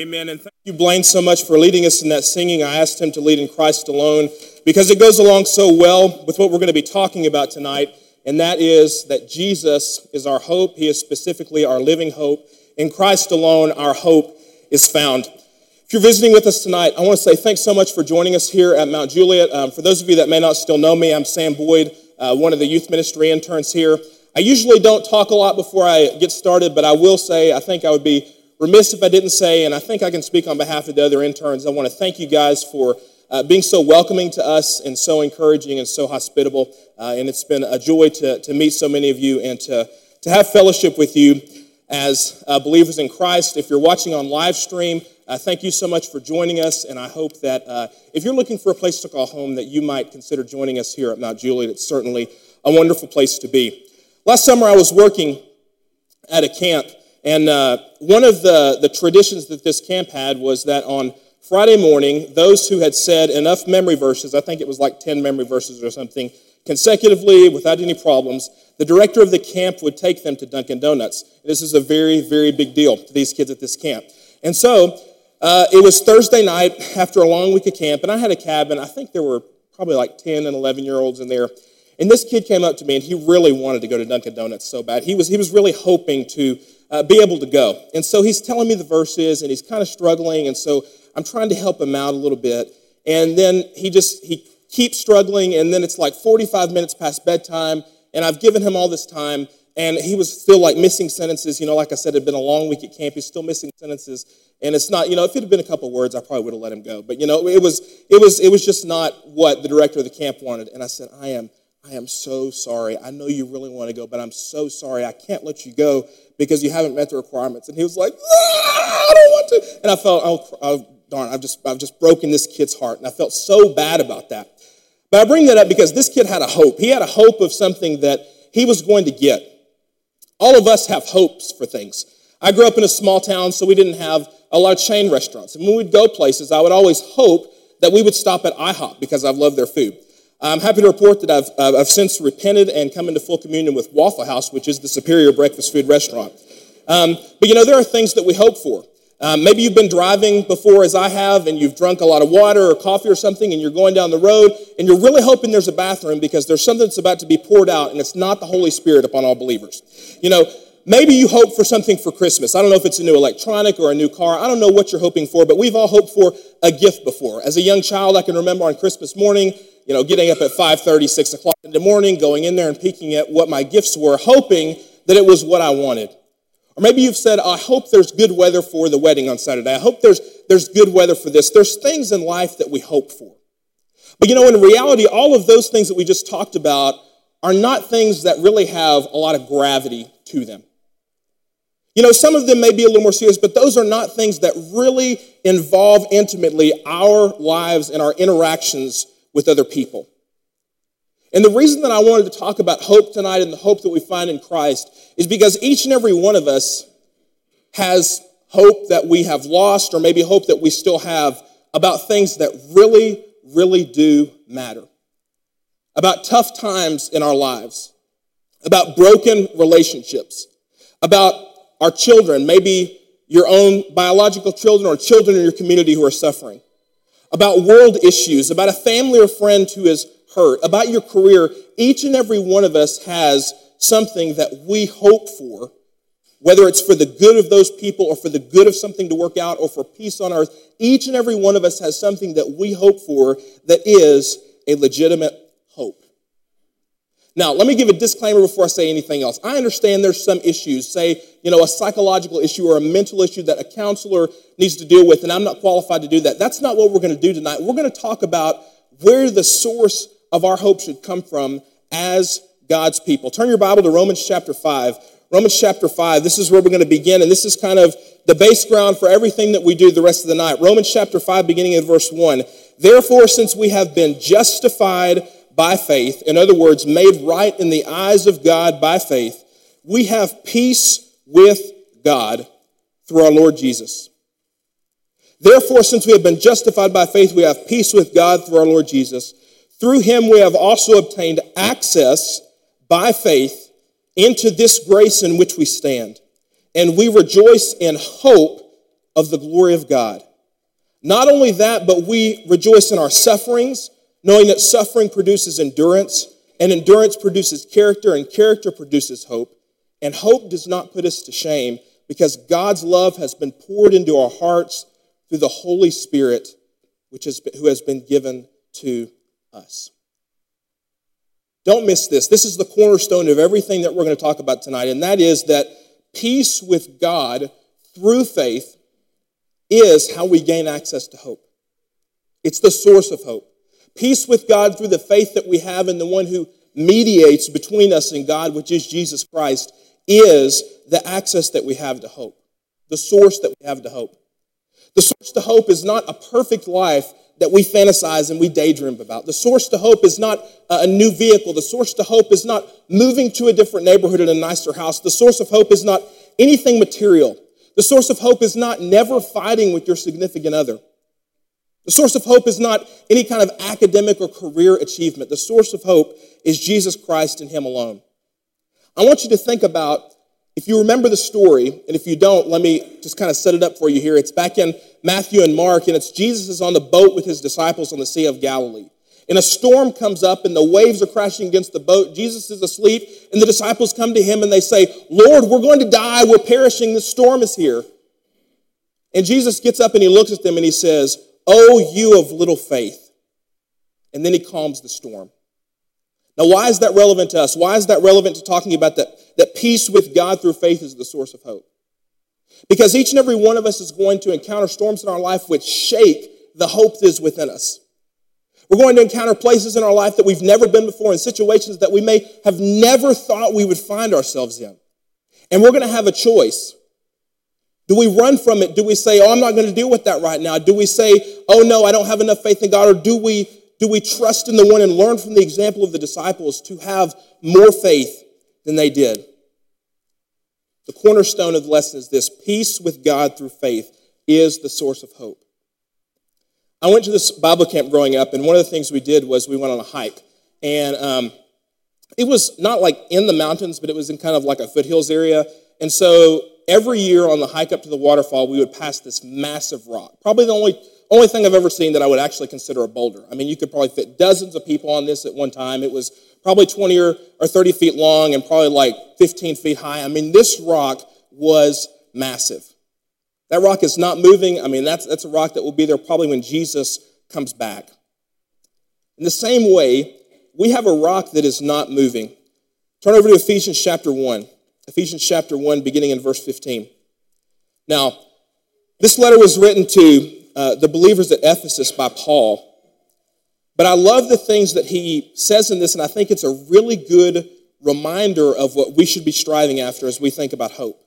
Amen. And thank you, Blaine, so much for leading us in that singing. I asked him to lead in Christ alone because it goes along so well with what we're going to be talking about tonight, and that is that Jesus is our hope. He is specifically our living hope. In Christ alone, our hope is found. If you're visiting with us tonight, I want to say thanks so much for joining us here at Mount Juliet. Um, for those of you that may not still know me, I'm Sam Boyd, uh, one of the youth ministry interns here. I usually don't talk a lot before I get started, but I will say I think I would be remiss if I didn't say, and I think I can speak on behalf of the other interns, I want to thank you guys for uh, being so welcoming to us and so encouraging and so hospitable. Uh, and it's been a joy to, to meet so many of you and to, to have fellowship with you as uh, believers in Christ. If you're watching on live stream, uh, thank you so much for joining us. And I hope that uh, if you're looking for a place to call home, that you might consider joining us here at Mount Juliet. It's certainly a wonderful place to be. Last summer, I was working at a camp, and uh, one of the, the traditions that this camp had was that on Friday morning, those who had said enough memory verses, I think it was like 10 memory verses or something, consecutively without any problems, the director of the camp would take them to Dunkin' Donuts. This is a very, very big deal to these kids at this camp. And so uh, it was Thursday night after a long week of camp, and I had a cabin. I think there were probably like 10 and 11 year olds in there. And this kid came up to me and he really wanted to go to Dunkin' Donuts so bad. He was, he was really hoping to uh, be able to go. And so he's telling me the verses and he's kind of struggling. And so I'm trying to help him out a little bit. And then he just, he keeps struggling. And then it's like 45 minutes past bedtime. And I've given him all this time. And he was still like missing sentences. You know, like I said, it had been a long week at camp. He's still missing sentences. And it's not, you know, if it had been a couple words, I probably would have let him go. But, you know, it was, it was, it was just not what the director of the camp wanted. And I said, I am I am so sorry. I know you really want to go, but I'm so sorry. I can't let you go because you haven't met the requirements. And he was like, ah, I don't want to. And I felt, oh, oh, darn, I've just, I've just broken this kid's heart. And I felt so bad about that. But I bring that up because this kid had a hope. He had a hope of something that he was going to get. All of us have hopes for things. I grew up in a small town, so we didn't have a lot of chain restaurants. And when we'd go places, I would always hope that we would stop at IHOP because I've loved their food. I'm happy to report that I've, uh, I've since repented and come into full communion with Waffle House, which is the superior breakfast food restaurant. Um, but you know, there are things that we hope for. Um, maybe you've been driving before, as I have, and you've drunk a lot of water or coffee or something, and you're going down the road, and you're really hoping there's a bathroom because there's something that's about to be poured out, and it's not the Holy Spirit upon all believers. You know, maybe you hope for something for Christmas. I don't know if it's a new electronic or a new car. I don't know what you're hoping for, but we've all hoped for a gift before. As a young child, I can remember on Christmas morning, you know, getting up at 5.30, 6 o'clock in the morning, going in there and peeking at what my gifts were, hoping that it was what I wanted. Or maybe you've said, I hope there's good weather for the wedding on Saturday. I hope there's, there's good weather for this. There's things in life that we hope for. But you know, in reality, all of those things that we just talked about are not things that really have a lot of gravity to them. You know, some of them may be a little more serious, but those are not things that really involve intimately our lives and our interactions with other people. And the reason that I wanted to talk about hope tonight and the hope that we find in Christ is because each and every one of us has hope that we have lost or maybe hope that we still have about things that really, really do matter. About tough times in our lives, about broken relationships, about our children, maybe your own biological children or children in your community who are suffering about world issues, about a family or friend who is hurt, about your career, each and every one of us has something that we hope for, whether it's for the good of those people or for the good of something to work out or for peace on earth. Each and every one of us has something that we hope for that is a legitimate hope. Now, let me give a disclaimer before I say anything else. I understand there's some issues, say, you know, a psychological issue or a mental issue that a counselor needs to deal with, and I'm not qualified to do that. That's not what we're going to do tonight. We're going to talk about where the source of our hope should come from as God's people. Turn your Bible to Romans chapter 5. Romans chapter 5, this is where we're going to begin, and this is kind of the base ground for everything that we do the rest of the night. Romans chapter 5, beginning at verse 1. Therefore, since we have been justified by faith, in other words, made right in the eyes of God by faith, we have peace with God through our Lord Jesus. Therefore, since we have been justified by faith, we have peace with God through our Lord Jesus. Through him we have also obtained access by faith into this grace in which we stand. And we rejoice in hope of the glory of God. Not only that, but we rejoice in our sufferings, knowing that suffering produces endurance, and endurance produces character, and character produces hope. And hope does not put us to shame because God's love has been poured into our hearts through the Holy Spirit, which has been, who has been given to us. Don't miss this. This is the cornerstone of everything that we're going to talk about tonight, and that is that peace with God through faith is how we gain access to hope. It's the source of hope. Peace with God through the faith that we have in the one who mediates between us and God, which is Jesus Christ, is the access that we have to hope, the source that we have to hope. The source to hope is not a perfect life that we fantasize and we daydream about. The source to hope is not a new vehicle. The source to hope is not moving to a different neighborhood in a nicer house. The source of hope is not anything material. The source of hope is not never fighting with your significant other. The source of hope is not any kind of academic or career achievement. The source of hope is Jesus Christ and Him alone. I want you to think about if you remember the story, and if you don't, let me just kind of set it up for you here. It's back in Matthew and Mark, and it's Jesus is on the boat with his disciples on the Sea of Galilee. And a storm comes up, and the waves are crashing against the boat. Jesus is asleep, and the disciples come to him and they say, Lord, we're going to die. We're perishing. The storm is here. And Jesus gets up and he looks at them and he says, Oh, you of little faith. And then he calms the storm. Now, why is that relevant to us? Why is that relevant to talking about that, that peace with God through faith is the source of hope? Because each and every one of us is going to encounter storms in our life which shake the hope that is within us. We're going to encounter places in our life that we've never been before, in situations that we may have never thought we would find ourselves in. And we're going to have a choice. Do we run from it? Do we say, oh, I'm not going to deal with that right now? Do we say, oh, no, I don't have enough faith in God? Or do we do we trust in the one and learn from the example of the disciples to have more faith than they did? The cornerstone of the lesson is this peace with God through faith is the source of hope. I went to this Bible camp growing up, and one of the things we did was we went on a hike. And um, it was not like in the mountains, but it was in kind of like a foothills area. And so every year on the hike up to the waterfall, we would pass this massive rock. Probably the only only thing I've ever seen that I would actually consider a boulder. I mean, you could probably fit dozens of people on this at one time. It was probably 20 or, or 30 feet long and probably like 15 feet high. I mean, this rock was massive. That rock is not moving. I mean, that's, that's a rock that will be there probably when Jesus comes back. In the same way, we have a rock that is not moving. Turn over to Ephesians chapter 1. Ephesians chapter 1, beginning in verse 15. Now, this letter was written to uh, the believers at Ephesus by Paul. But I love the things that he says in this, and I think it's a really good reminder of what we should be striving after as we think about hope.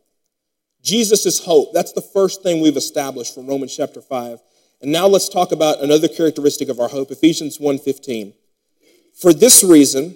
Jesus is hope. That's the first thing we've established from Romans chapter 5. And now let's talk about another characteristic of our hope, Ephesians 1:15. For this reason,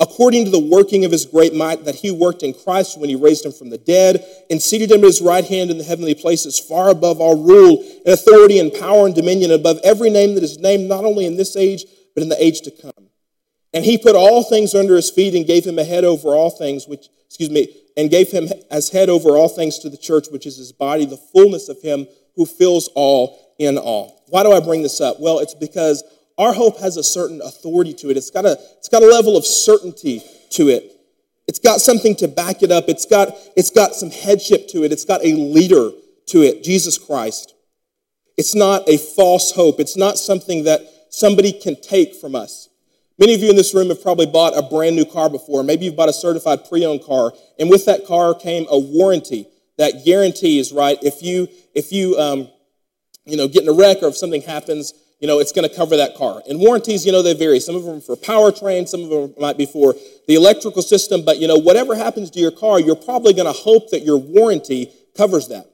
according to the working of his great might that he worked in Christ when he raised him from the dead and seated him at his right hand in the heavenly places, far above all rule and authority and power and dominion, above every name that is named, not only in this age, but in the age to come. And he put all things under his feet and gave him a head over all things, which, excuse me, and gave him as head over all things to the church, which is his body, the fullness of him who fills all in all. Why do I bring this up? Well, it's because our hope has a certain authority to it. It's got a, it's got a level of certainty to it. It's got something to back it up. It's got, it's got some headship to it. It's got a leader to it, Jesus Christ. It's not a false hope. It's not something that somebody can take from us. Many of you in this room have probably bought a brand new car before. Maybe you've bought a certified pre-owned car, and with that car came a warranty that guarantees, right? If you if you um, you know get in a wreck or if something happens, you know, it's going to cover that car. And warranties, you know, they vary. Some of them for powertrain, some of them might be for the electrical system, but you know, whatever happens to your car, you're probably going to hope that your warranty covers that.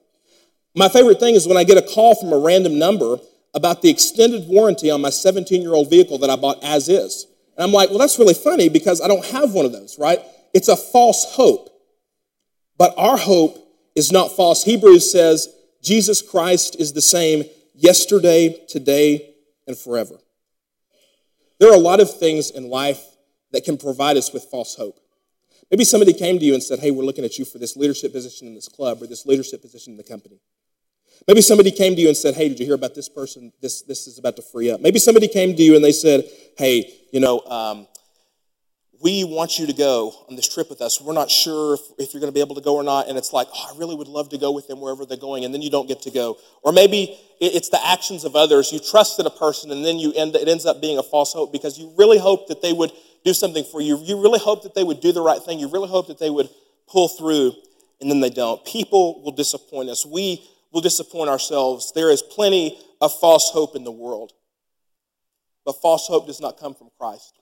My favorite thing is when I get a call from a random number about the extended warranty on my 17 year old vehicle that I bought as is. And I'm like, well, that's really funny because I don't have one of those, right? It's a false hope. But our hope is not false. Hebrews says Jesus Christ is the same yesterday, today, and forever. There are a lot of things in life that can provide us with false hope. Maybe somebody came to you and said, Hey, we're looking at you for this leadership position in this club or this leadership position in the company. Maybe somebody came to you and said, Hey, did you hear about this person? This, this is about to free up. Maybe somebody came to you and they said, Hey, you know, um, we want you to go on this trip with us. We're not sure if, if you're going to be able to go or not. And it's like, oh, I really would love to go with them wherever they're going. And then you don't get to go. Or maybe it's the actions of others. You trusted a person and then you end, it ends up being a false hope because you really hope that they would do something for you. You really hope that they would do the right thing. You really hope that they would pull through and then they don't. People will disappoint us. We will disappoint ourselves. There is plenty of false hope in the world. But false hope does not come from Christ.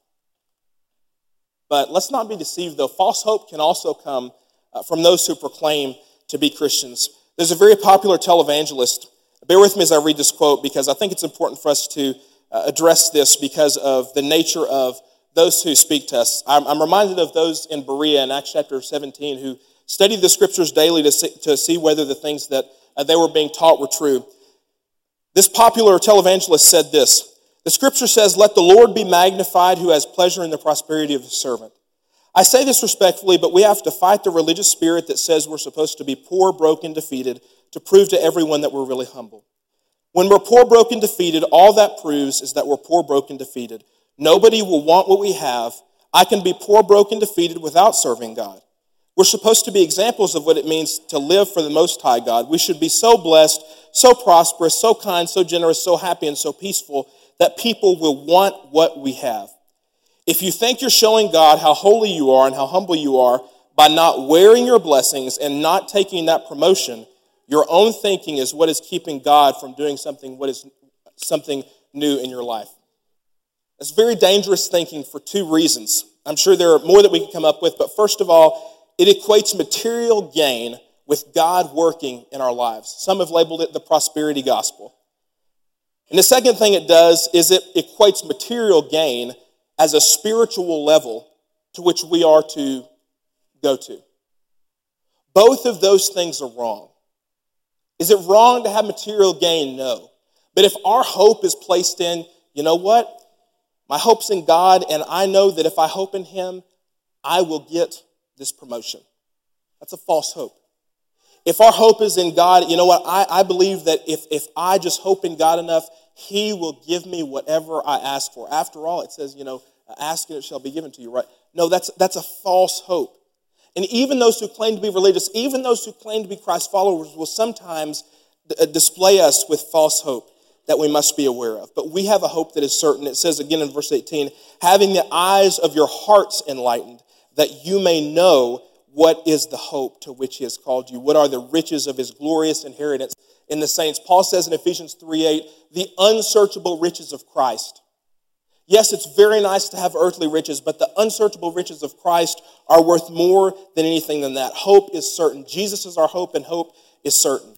But let's not be deceived, though. False hope can also come uh, from those who proclaim to be Christians. There's a very popular televangelist. Bear with me as I read this quote because I think it's important for us to uh, address this because of the nature of those who speak to us. I'm, I'm, reminded of those in Berea in Acts chapter 17 who studied the scriptures daily to see, to see whether the things that uh, they were being taught were true. This popular televangelist said this the scripture says, Let the Lord be magnified who has pleasure in the prosperity of his servant. I say this respectfully, but we have to fight the religious spirit that says we're supposed to be poor, broken, defeated to prove to everyone that we're really humble. When we're poor, broken, defeated, all that proves is that we're poor, broken, defeated. Nobody will want what we have. I can be poor, broken, defeated without serving God. We're supposed to be examples of what it means to live for the Most High God. We should be so blessed, so prosperous, so kind, so generous, so happy, and so peaceful that people will want what we have. If you think you're showing God how holy you are and how humble you are by not wearing your blessings and not taking that promotion, your own thinking is what is keeping God from doing something what is something new in your life. It's very dangerous thinking for two reasons. I'm sure there are more that we can come up with, but first of all, it equates material gain with God working in our lives. Some have labeled it the prosperity gospel. And the second thing it does is it equates material gain as a spiritual level to which we are to go to. Both of those things are wrong. Is it wrong to have material gain? No. But if our hope is placed in, you know what? My hope's in God, and I know that if I hope in Him, I will get this promotion. That's a false hope. If our hope is in God, you know what? I, I believe that if, if I just hope in God enough, he will give me whatever I ask for. After all, it says, you know, ask and it shall be given to you, right? No, that's, that's a false hope. And even those who claim to be religious, even those who claim to be Christ followers, will sometimes uh, display us with false hope that we must be aware of. But we have a hope that is certain. It says again in verse 18, having the eyes of your hearts enlightened, that you may know what is the hope to which he has called you? What are the riches of his glorious inheritance in the saints. Paul says in Ephesians 3 8, the unsearchable riches of Christ. Yes, it's very nice to have earthly riches, but the unsearchable riches of Christ are worth more than anything than that. Hope is certain. Jesus is our hope, and hope is certain.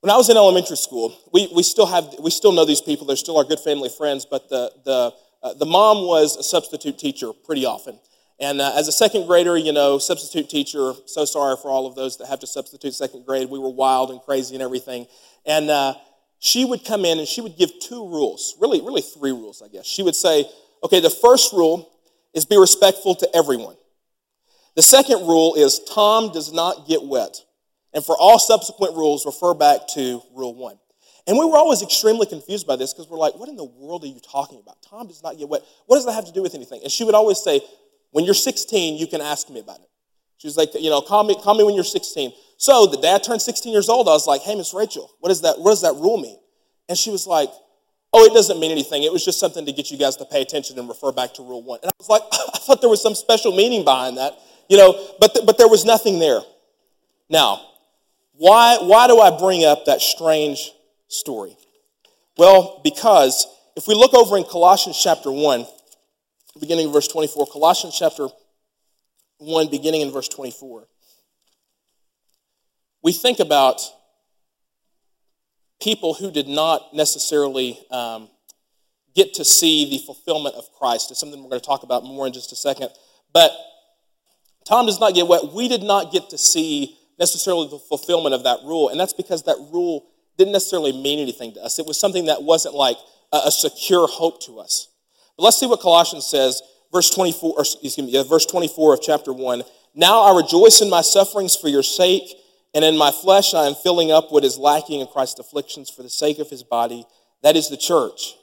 When I was in elementary school, we, we still have we still know these people. They're still our good family friends. But the the uh, the mom was a substitute teacher pretty often, and uh, as a second grader, you know, substitute teacher, so sorry for all of those that have to substitute second grade. We were wild and crazy and everything. And uh, she would come in and she would give two rules, really, really three rules, I guess. She would say, okay, the first rule is be respectful to everyone. The second rule is Tom does not get wet. And for all subsequent rules, refer back to rule one. And we were always extremely confused by this because we're like, what in the world are you talking about? Tom does not get wet. What does that have to do with anything? And she would always say, when you're 16, you can ask me about it. She was like, you know, call me, call me when you're 16. So the dad turned 16 years old. I was like, hey, Miss Rachel, what, is that, what does that rule mean? And she was like, oh, it doesn't mean anything. It was just something to get you guys to pay attention and refer back to rule one. And I was like, I thought there was some special meaning behind that, you know, but, th- but there was nothing there. Now, why, why do I bring up that strange story? Well, because if we look over in Colossians chapter 1, beginning of verse 24. Colossians chapter 1, beginning in verse 24. We think about people who did not necessarily um, get to see the fulfillment of Christ. It's something we're going to talk about more in just a second. But Tom does not get wet. We did not get to see necessarily the fulfillment of that rule, and that's because that rule didn't necessarily mean anything to us. It was something that wasn't like a, a secure hope to us. But let's see what Colossians says, verse 24, or excuse me, verse 24 of chapter 1. Now I rejoice in my sufferings for your sake, and in my flesh I am filling up what is lacking in Christ's afflictions for the sake of his body, that is the church,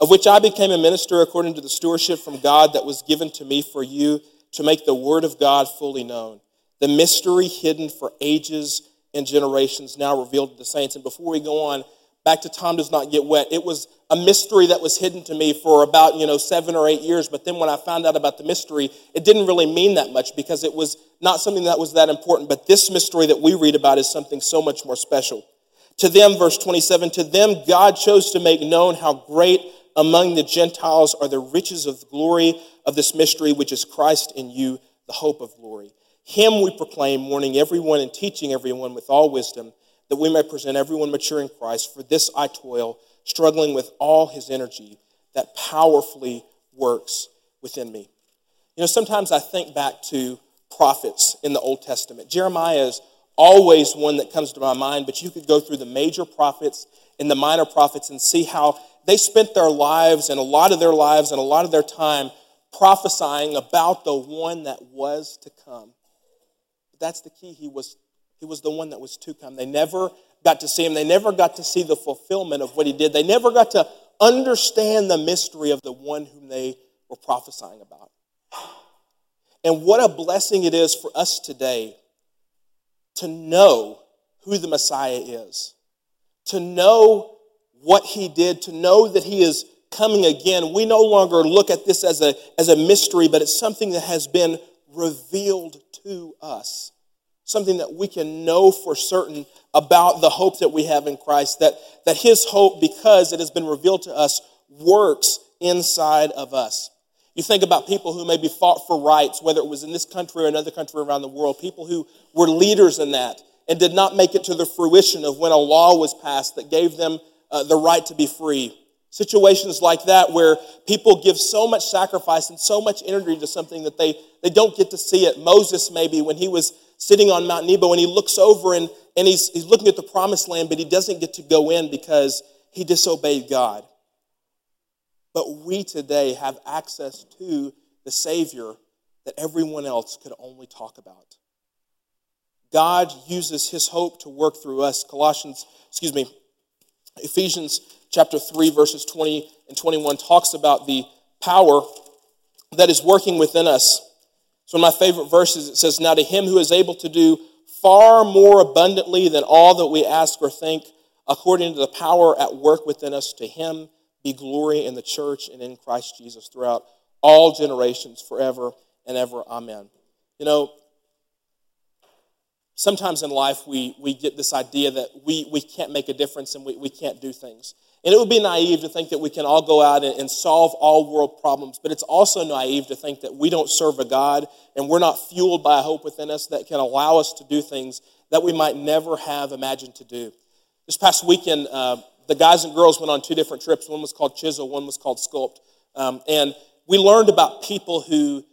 of which I became a minister according to the stewardship from God that was given to me for you to make the word of God fully known, the mystery hidden for ages and generations now revealed to the saints. And before we go on, back to Tom does not get wet. It was a mystery that was hidden to me for about, you know, seven or eight years. But then when I found out about the mystery, it didn't really mean that much because it was not something that was that important. But this mystery that we read about is something so much more special. To them, verse 27, to them God chose to make known how great among the Gentiles are the riches of the glory of this mystery, which is Christ in you, the hope of glory. Him we proclaim, warning everyone and teaching everyone with all wisdom, that we may present everyone mature in Christ. For this I toil, struggling with all his energy that powerfully works within me. You know, sometimes I think back to prophets in the Old Testament. Jeremiah is always one that comes to my mind, but you could go through the major prophets and the minor prophets and see how they spent their lives and a lot of their lives and a lot of their time prophesying about the one that was to come. But that's the key. He was, he was the one that was to come. They never got to see him. They never got to see the fulfillment of what he did. They never got to understand the mystery of the one whom they were prophesying about. And what a blessing it is for us today to know who the Messiah is, to know what he did, to know that he is coming again. We no longer look at this as a, as a mystery, but it's something that has been revealed to us. Something that we can know for certain about the hope that we have in Christ, that, that his hope, because it has been revealed to us, works inside of us. You think about people who maybe fought for rights, whether it was in this country or another country around the world, people who were leaders in that and did not make it to the fruition of when a law was passed that gave them uh, the right to be free. Situations like that where people give so much sacrifice and so much energy to something that they, they don't get to see it. Moses, maybe, when he was sitting on Mount Nebo and he looks over and, and he's, he's looking at the promised land, but he doesn't get to go in because he disobeyed God. But we today have access to the Savior that everyone else could only talk about. God uses his hope to work through us. Colossians, excuse me, Ephesians chapter 3, verses 20 and 21 talks about the power that is working within us. So, in my favorite verses, it says, Now to him who is able to do far more abundantly than all that we ask or think, according to the power at work within us, to him be glory in the church and in Christ Jesus throughout all generations, forever and ever. Amen. You know, sometimes in life we, we get this idea that we, we can't make a difference and we, we can't do things. And it would be naive to think that we can all go out and, solve all world problems, but it's also naive to think that we don't serve a God and we're not fueled by a hope within us that can allow us to do things that we might never have imagined to do. This past weekend, uh, the guys and girls went on two different trips. One was called Chisel, one was called Sculpt. Um, and we learned about people who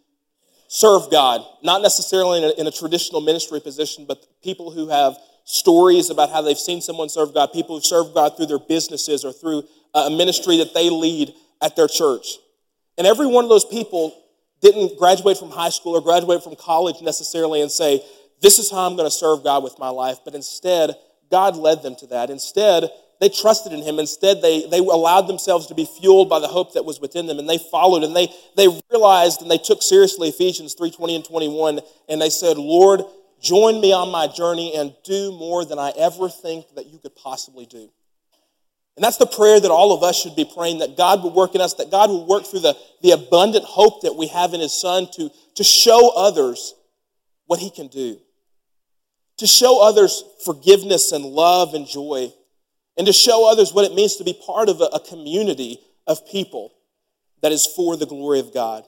serve God, not necessarily in a, in a, traditional ministry position, but people who have stories about how they've seen someone serve God, people who serve God through their businesses or through uh, a ministry that they lead at their church. And every one of those people didn't graduate from high school or graduate from college necessarily and say, This is how I'm going to serve God with my life. But instead, God led them to that. Instead, they trusted in him. Instead, they, they allowed themselves to be fueled by the hope that was within them, and they followed, and they, they realized and they took seriously Ephesians 3 20 and 21, and they said, Lord, join me on my journey and do more than I ever think that you could possibly do. And that's the prayer that all of us should be praying that God would work in us, that God would work through the, the abundant hope that we have in His Son to, to show others what He can do, to show others forgiveness and love and joy and to show others what it means to be part of a, a community of people that is for the glory of God.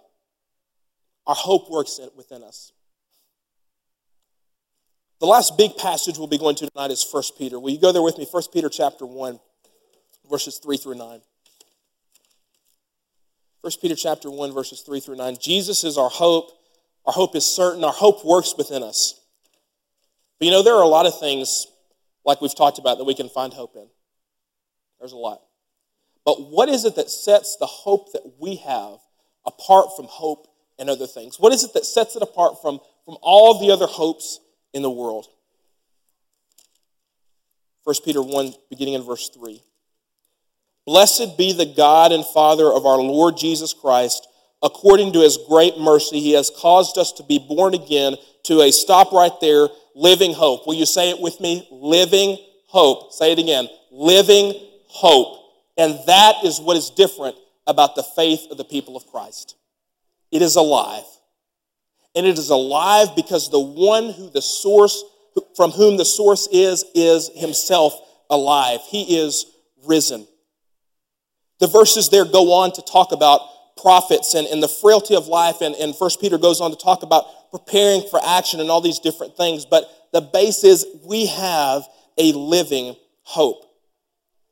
Our hope works within us. The last big passage we'll be going to tonight is 1 Peter. Will you go there with me? 1 Peter chapter 1. verses 3 through 9. 1 Peter chapter 1, verses 3 through 9. Jesus is our hope. Our hope is certain. Our hope works within us. But you know, there are a lot of things, like we've talked about, that we can find hope in. There's a lot. But what is it that sets the hope that we have apart from hope and other things? What is it that sets it apart from, from all the other hopes in the world? 1 Peter 1, beginning in verse 3. Blessed be the God and Father of our Lord Jesus Christ. According to his great mercy, he has caused us to be born again to a stop right there, living hope. Will you say it with me? Living hope. Say it again. Living hope. And that is what is different about the faith of the people of Christ. It is alive. And it is alive because the one who the source, from whom the source is, is himself alive. He is risen. The verses there go on to talk about prophets and, and the frailty of life, and, and 1 Peter goes on to talk about preparing for action and all these different things. But the base is we have a living hope.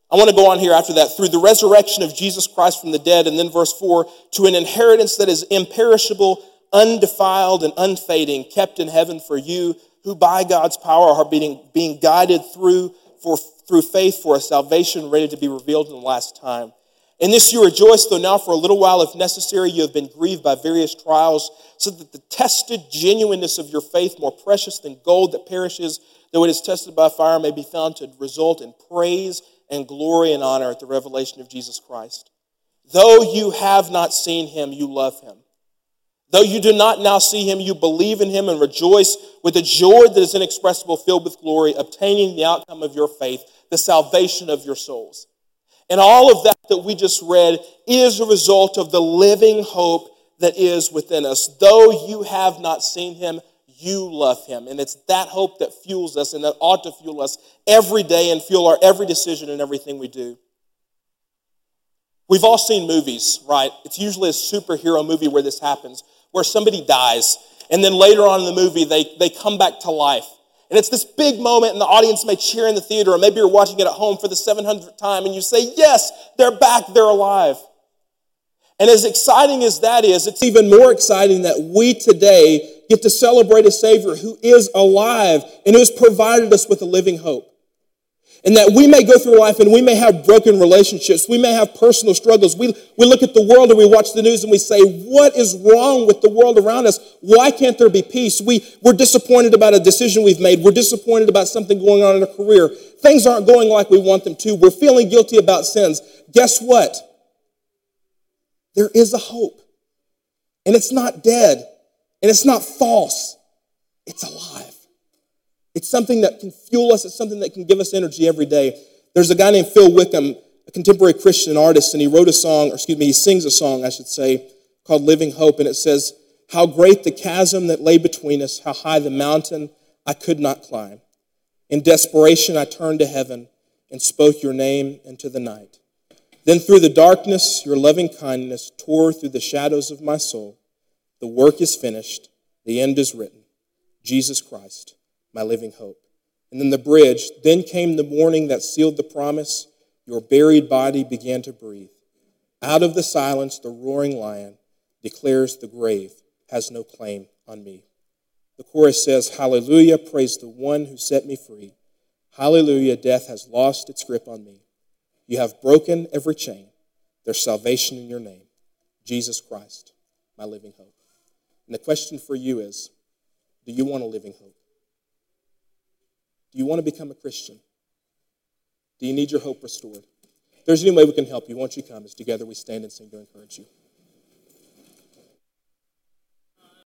I want to go on here after that. Through the resurrection of Jesus Christ from the dead, and then verse 4, to an inheritance that is imperishable, undefiled, and unfading, kept in heaven for you, who by God's power are being, being guided through, for, through faith for a salvation ready to be revealed in the last time. In this you rejoice, though now for a little while, if necessary, you have been grieved by various trials, so that the tested genuineness of your faith, more precious than gold that perishes, though it is tested by fire, may be found to result in praise and glory and honor at the revelation of Jesus Christ. Though you have not seen him, you love him. Though you do not now see him, you believe in him and rejoice with a joy that is inexpressible, filled with glory, obtaining the outcome of your faith, the salvation of your souls. And all of that that we just read is a result of the living hope that is within us. Though you have not seen him, you love him. And it's that hope that fuels us and that ought to fuel us every day and fuel our every decision and everything we do. We've all seen movies, right? It's usually a superhero movie where this happens, where somebody dies, and then later on in the movie, they, they come back to life. And it's this big moment, and the audience may cheer in the theater, or maybe you're watching it at home for the 700th time, and you say, Yes, they're back, they're alive. And as exciting as that is, it's even more exciting that we today get to celebrate a Savior who is alive and who has provided us with a living hope. And that we may go through life and we may have broken relationships. We may have personal struggles. We, we look at the world and we watch the news and we say, what is wrong with the world around us? Why can't there be peace? We, we're disappointed about a decision we've made. We're disappointed about something going on in a career. Things aren't going like we want them to. We're feeling guilty about sins. Guess what? There is a hope. And it's not dead. And it's not false. It's alive. It's something that can fuel us. It's something that can give us energy every day. There's a guy named Phil Wickham, a contemporary Christian artist, and he wrote a song, or excuse me, he sings a song, I should say, called Living Hope. And it says, How great the chasm that lay between us, how high the mountain I could not climb. In desperation, I turned to heaven and spoke your name into the night. Then through the darkness, your loving kindness tore through the shadows of my soul. The work is finished, the end is written. Jesus Christ, my living hope. And then the bridge, then came the morning that sealed the promise. Your buried body began to breathe. Out of the silence, the roaring lion declares the grave has no claim on me. The chorus says, Hallelujah, praise the one who set me free. Hallelujah, death has lost its grip on me. You have broken every chain. There's salvation in your name, Jesus Christ, my living hope. And the question for you is do you want a living hope? Do you want to become a Christian? Do you need your hope restored? If there's any way we can help you, won't you come as together we stand and sing to encourage you?